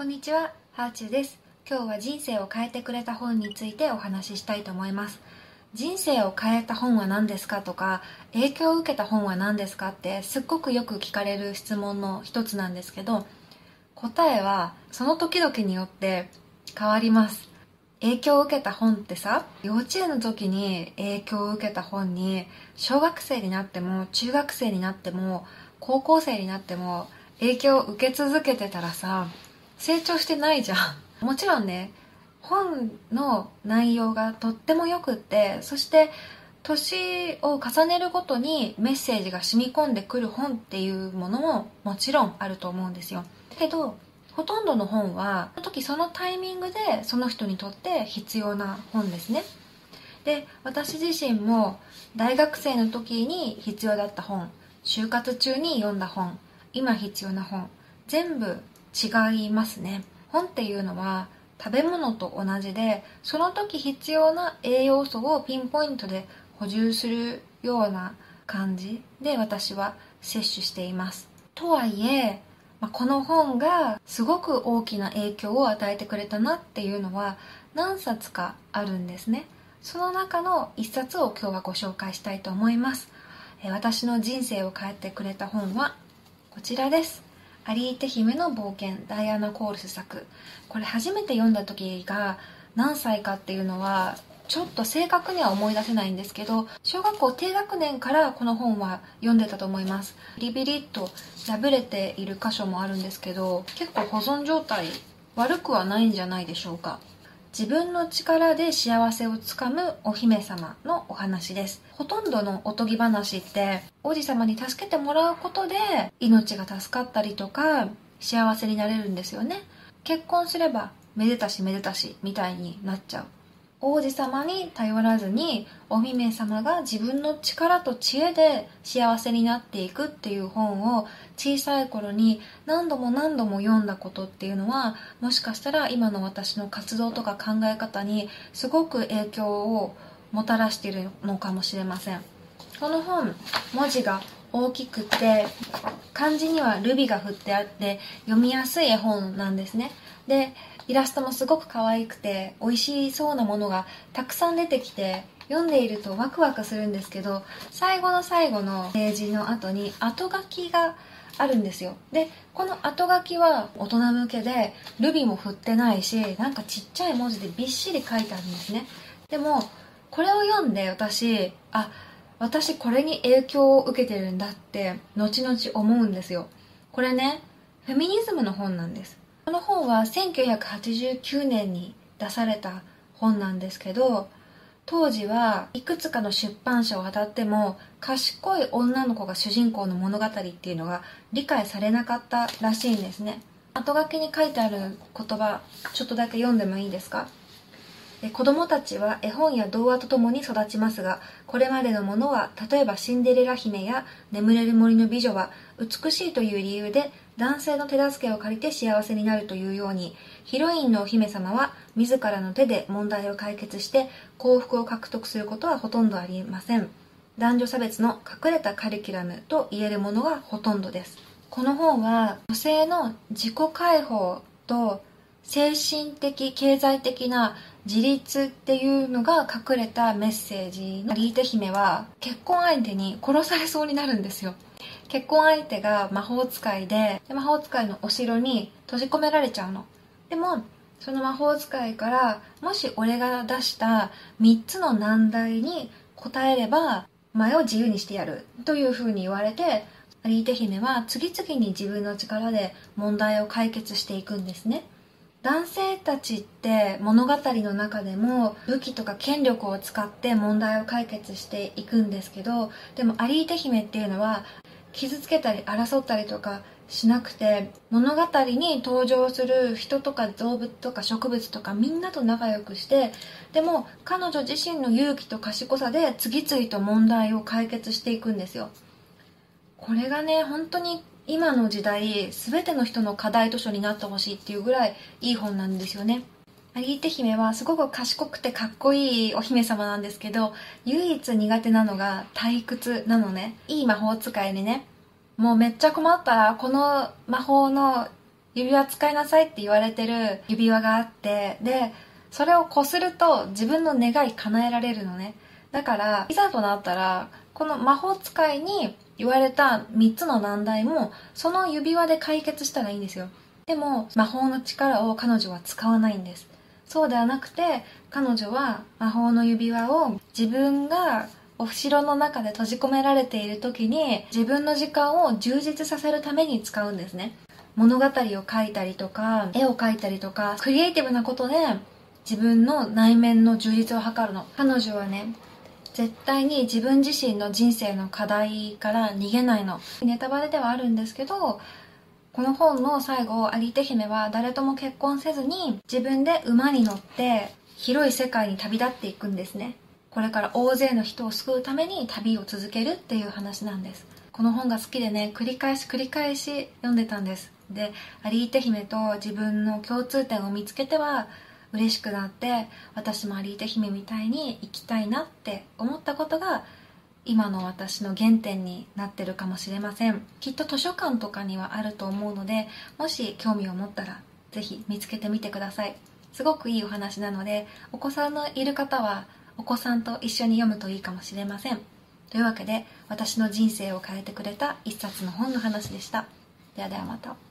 こんにちは、ハーチューです。今日は人生を変えてくれた本についてお話ししたいと思います。人生を変えた本は何ですかとか、影響を受けた本は何ですかってすっごくよく聞かれる質問の一つなんですけど、答えはその時々によって変わります。影響を受けた本ってさ、幼稚園の時に影響を受けた本に、小学生になっても、中学生になっても、高校生になっても、影響を受け続けてたらさ、成長してないじゃん。もちろんね、本の内容がとってもよくって、そして、年を重ねるごとにメッセージが染み込んでくる本っていうものももちろんあると思うんですよ。けど、ほとんどの本はその時そのタイミングでその人にとって必要な本ですねで私自身も大学生の時に必要だった本就活中に読んだ本今必要な本全部違いますね。本っていうのは食べ物と同じでその時必要な栄養素をピンポイントで補充するような感じで私は摂取しています。とはいえまあ、この本がすごく大きな影響を与えてくれたなっていうのは何冊かあるんですね。その中の一冊を今日はご紹介したいと思います。私の人生を変えてくれた本はこちらです。アリーテ姫の冒険ダイアナ・コールス作。これ初めて読んだ時が何歳かっていうのはちょっと正確には思い出せないんですけど小学校低学年からこの本は読んでたと思います。ビリビリっと破れている箇所もあるんですけど結構保存状態悪くはないんじゃないでしょうか。自分の力で幸せをつかむお姫様のお話です。ほとんどのおとぎ話って王子様に助けてもらうことで命が助かったりとか幸せになれるんですよね。結婚すればめでたしめでたしみたいになっちゃう。王子様に頼らずにお姫様が自分の力と知恵で幸せになっていくっていう本を小さい頃に何度も何度も読んだことっていうのはもしかしたら今の私の活動とか考え方にすごく影響をもたらしているのかもしれません。この本文字が大きくて漢字にはルビが振ってあって読みやすい絵本なんですね。でイラストもすごく可愛くて美味しそうなものがたくさん出てきて読んでいるとワクワクするんですけど最後の最後のページの後に後書きがあるんですよ。でこの後書きは大人向けでルビも振ってないしなんかちっちゃい文字でびっしり書いてあるんですね。でもこれを読んで私あ私これに影響を受けてるんだって後々思うんですよ。これねフェミニズムの本なんです。この本は1989年に出された本なんですけど当時はいくつかの出版社を当たっても賢い女の子が主人公の物語っていうのが理解されなかったらしいんですね。後書きに書いてある言葉ちょっとだけ読んでもいいですか？子供たちは絵本や童話とともに育ちますがこれまでのものは例えばシンデレラ姫や眠れる森の美女は美しいという理由で男性の手助けを借りて幸せになるというようにヒロインのお姫様は自らの手で問題を解決して幸福を獲得することはほとんどありません。男女差別の隠れたカリキュラムと言えるものがほとんどです。この本は女性の自己解放と精神的経済的な自立っていうのが隠れたメッセージのリーテ姫は結婚相手に殺されそうになるんですよ。結婚相手が魔法使いで魔法使いのお城に閉じ込められちゃうの。でもその魔法使いからもし俺が出した3つの難題に答えれば前を自由にしてやる。というふうに言われてリーテ姫は次々に自分の力で問題を解決していくんですね。男性たちって物語の中でも武器とか権力を使って問題を解決していくんですけどでもアリーテ姫っていうのは傷つけたり争ったりとかしなくて物語に登場する人とか動物とか植物とかみんなと仲良くしてでも彼女自身の勇気と賢さで次々と問題を解決していくんですよ。これがね本当に今の時代全ての人の課題図書になってほしいっていうぐらいいい本なんですよね。アリーテ姫はすごく賢くてかっこいいお姫様なんですけど唯一苦手なのが退屈なのね。いい魔法使いにね。もうめっちゃ困ったらこの魔法の指輪使いなさいって言われてる指輪があってでそれをこすると自分の願い叶えられるのね。だからいざとなったらこの魔法使いに言われた3つの難題もその指輪で解決したらいいんですよ。でも魔法の力を彼女は使わないんです。そうではなくて彼女は魔法の指輪を自分がお城の中で閉じ込められている時に自分の時間を充実させるために使うんですね。物語を書いたりとか絵を描いたりとかクリエイティブなことで自分の内面の充実を図るの。彼女はね絶対に自分自身の人生の課題から逃げないの。ネタバレではあるんですけどこの本の最後有手姫は誰とも結婚せずに自分で馬に乗って広い世界に旅立っていくんですね。これから大勢の人を救うために旅を続けるっていう話なんです。この本が好きでね繰り返し繰り返し読んでたんです。で有手姫と自分の共通点を見つけては嬉しくなって私も有手姫みたいに生きたいなって思ったことが今の私の原点になってるかもしれません。きっと図書館とかにはあると思うのでもし興味を持ったら是非見つけてみてください。すごくいいお話なのでお子さんのいる方はお子さんと一緒に読むといいかもしれません。というわけで私の人生を変えてくれた一冊の本の話でした。ではではまた。